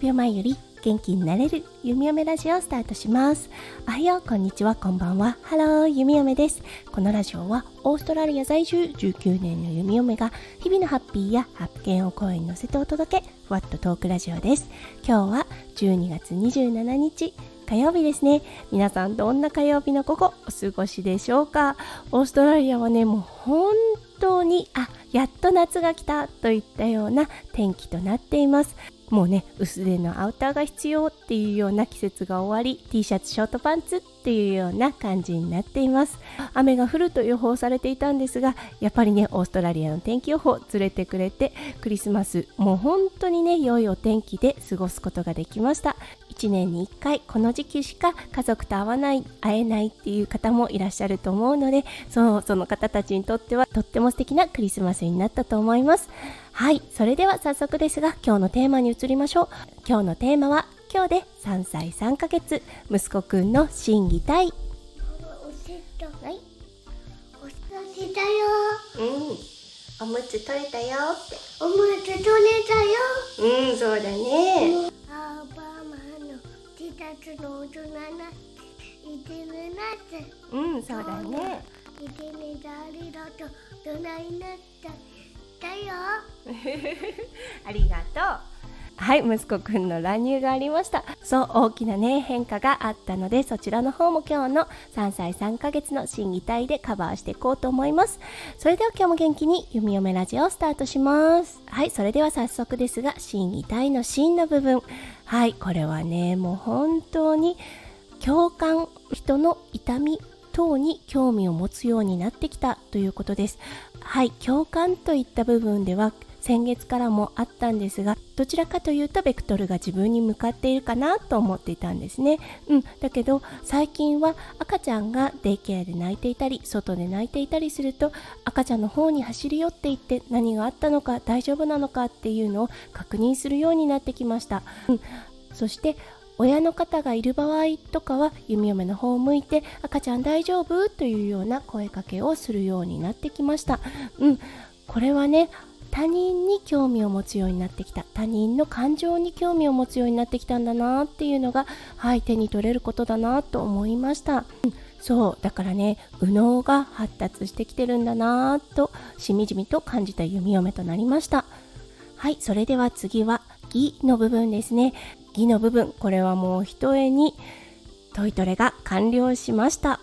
秒前より元気になれる弓嫁ラジオをスタートします。おはようこんにちはこんばんは。ハロー弓嫁です。このラジオはオーストラリア在住19年の弓嫁が日々のハッピーや発見を声に乗せてお届けふわっとトークラジオです。今日は12月27日火曜日ですね。皆さんどんな火曜日の午後お過ごしでしょうか？オーストラリアはねもう本当にあやっと夏が来たといったような天気となっています。もうね薄手のアウターが必要っていうような季節が終わり T シャツショートパンツっていうような感じになっています。雨が降ると予報されていたんですがやっぱりねオーストラリアの天気予報ずれてくれてクリスマスもう本当にね良いお天気で過ごすことができました。1年に1回この時期しか家族と会わない会えないっていう方もいらっしゃると思うのでそうその方たちにとってはとっても素敵なクリスマスになったと思います。はいそれでは早速ですが今日のテーマに移りましょう。今日のテーマは今日で3歳3ヶ月息子くんの心技体はいおしだよ。うんおむつ取れたよっておむつ取れたよ。うんそうだねアーバーマンの自殺の大人な。いてるなって。うんそうだねいてねだりだとどないなった。だよ。ありがとうはい息子くんの乱入がありました。そう大きなね変化があったのでそちらの方も今日の3歳3ヶ月の審議体でカバーしていこうと思います。それでは今日も元気に弓嫁ラジオをスタートします。はいそれでは早速ですが審議体の芯の部分。はいこれはねもう本当に共感人の痛み等に興味を持つようになってきたということです。はい共感といった部分では先月からもあったんですがどちらかというとベクトルが自分に向かっているかなと思っていたんですね。うんだけど最近は赤ちゃんがデイケアで泣いていたり外で泣いていたりすると赤ちゃんの方に走り寄っていって何があったのか大丈夫なのかっていうのを確認するようになってきました、うん、そして親の方がいる場合とかは弓嫁の方を向いて赤ちゃん大丈夫？というような声かけをするようになってきました。うんこれはね他人に興味を持つようになってきた。他人の感情に興味を持つようになってきたんだなっていうのがはい手に取れることだなと思いました、うんそうだからね右脳が発達してきてるんだなとしみじみと感じた弓嫁となりました。はいそれでは次は義の部分ですね。義の部分これはもう一重にトイトレが完了しました。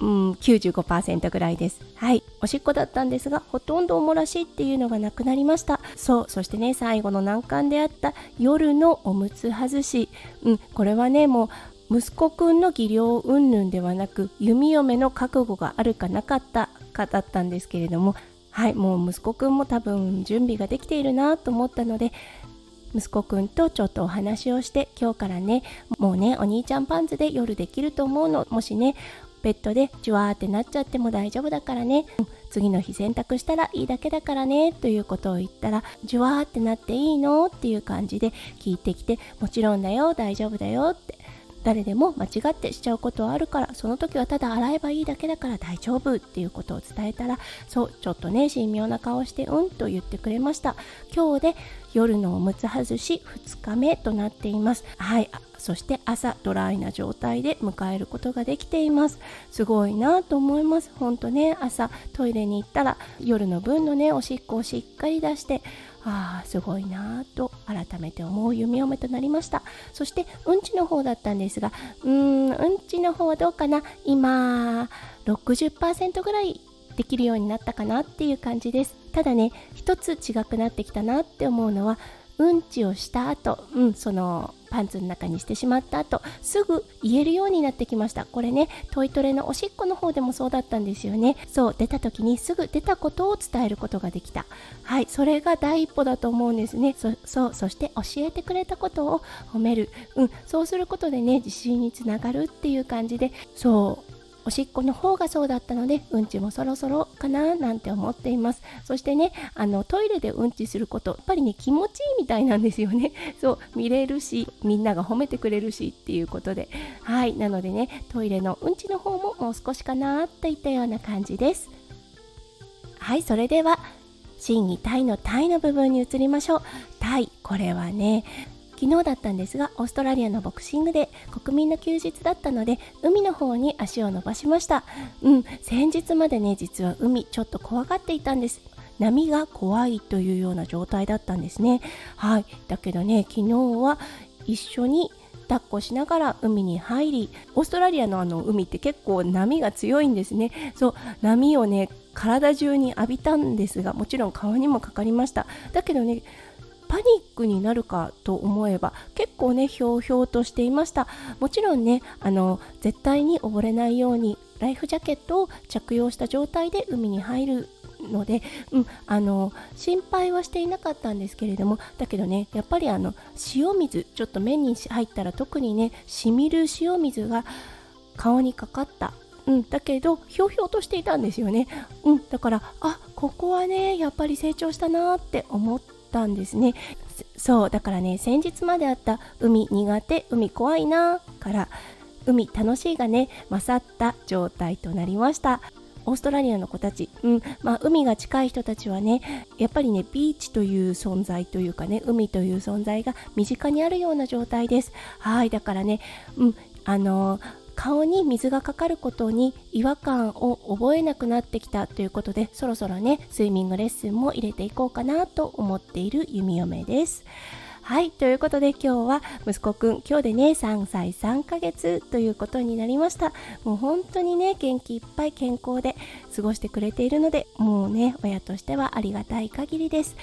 うん、95%ぐらいです。はい。おしっこだったんですが、ほとんどおもらしっていうのがなくなりました。そう。そしてね、最後の難関であった夜のおむつ外し。うん、これはね、もう、息子くんの技量云々ではなく、弓嫁の覚悟があるかなかったかだったんですけれども、はい。もう息子くんも多分準備ができているなと思ったので、息子くんとちょっとお話をして今日からねもうねお兄ちゃんパンツで夜できると思うのもしねベッドでジュワーってなっちゃっても大丈夫だからね、次の日洗濯したらいいだけだからね。ということを言ったらジュワーってなっていいの？っていう感じで聞いてきてもちろんだよ大丈夫だよって。誰でも間違ってしちゃうことはあるからその時はただ洗えばいいだけだから大丈夫っていうことを伝えたらそうちょっとね神妙な顔してうんと言ってくれました。今日で夜のおむつ外し2日目となっています。はい。そして朝ドライな状態で迎えることができています。すごいなと思います。ほんとね朝トイレに行ったら夜の分のねおしっこをしっかり出してああすごいなぁと改めて思う弓嫁となりました。そしてうんちの方だったんですがうーんうんちの方はどうかな。今60%ぐらいできるようになったかなっていう感じです。ただね一つ違くなってきたなって思うのはうんちをした後、うん、そのパンツの中にしてしまった後すぐ言えるようになってきました。これねトイトレのおしっこの方でもそうだったんですよね。そう出た時にすぐ出たことを伝えることができた。はいそれが第一歩だと思うんですね。そうそして教えてくれたことを褒める。うんそうすることでね自信につながるっていう感じで。そうおしっこの方がそうだったのでうんちもそろそろかななんて思っています。そしてねあのトイレでうんちすることやっぱりね気持ちいいみたいなんですよね。そう見れるしみんなが褒めてくれるしっていうことで。はいなのでねトイレのうんちの方ももう少しかなといったような感じです。はいそれでは真にタイのタイの部分に移りましょう。タイこれはね昨日だったんですがオーストラリアのボクシングで国民の休日だったので海の方に足を伸ばしました。うん先日までね実は海ちょっと怖がっていたんです。波が怖いというような状態だったんですね。はい。だけどね昨日は一緒に抱っこしながら海に入りオーストラリアのあの海って結構波が強いんですね。そう波をね体中に浴びたんですがもちろん顔にもかかりました。だけどねパニックになるかと思えば結構ねひょうひょうとしていました。もちろんねあの絶対に溺れないようにライフジャケットを着用した状態で海に入るので、うん、あの心配はしていなかったんですけれどもだけどねやっぱりあの塩水ちょっと目に入ったら特にねしみる塩水が顔にかかった。うん、だけどひょうひょうとしていたんですよね、うん、だからあここはねやっぱり成長したなって思っったんですね。そうだからね先日まであった海苦手海怖いなから海楽しいがね勝った状態となりました。オーストラリアの子たち、うんまあ、海が近い人たちはねやっぱりねビーチという存在というかね海という存在が身近にあるような状態です。はいだからね、うん、あのー顔に水がかかることに違和感を覚えなくなってきたということでそろそろねスイミングレッスンも入れていこうかなと思っている弓嫁です。はいということで今日は息子くん今日でね3歳3ヶ月ということになりました。もう本当にね元気いっぱい健康で過ごしてくれているのでもうね親としてはありがたい限りです。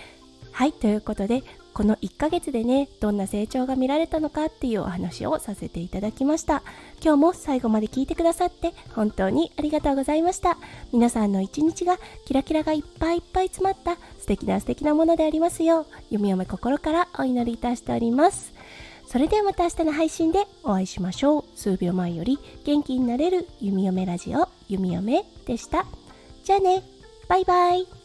はいということでこの1ヶ月でねどんな成長が見られたのかっていうお話をさせていただきました。今日も最後まで聞いてくださって本当にありがとうございました。皆さんの一日がキラキラがいっぱいいっぱい詰まった素敵な素敵なものでありますよう弓嫁心からお祈りいたしております。それではまた明日の配信でお会いしましょう。数秒前より元気になれる弓嫁ラジオ弓嫁でした。じゃあね。バイバイ。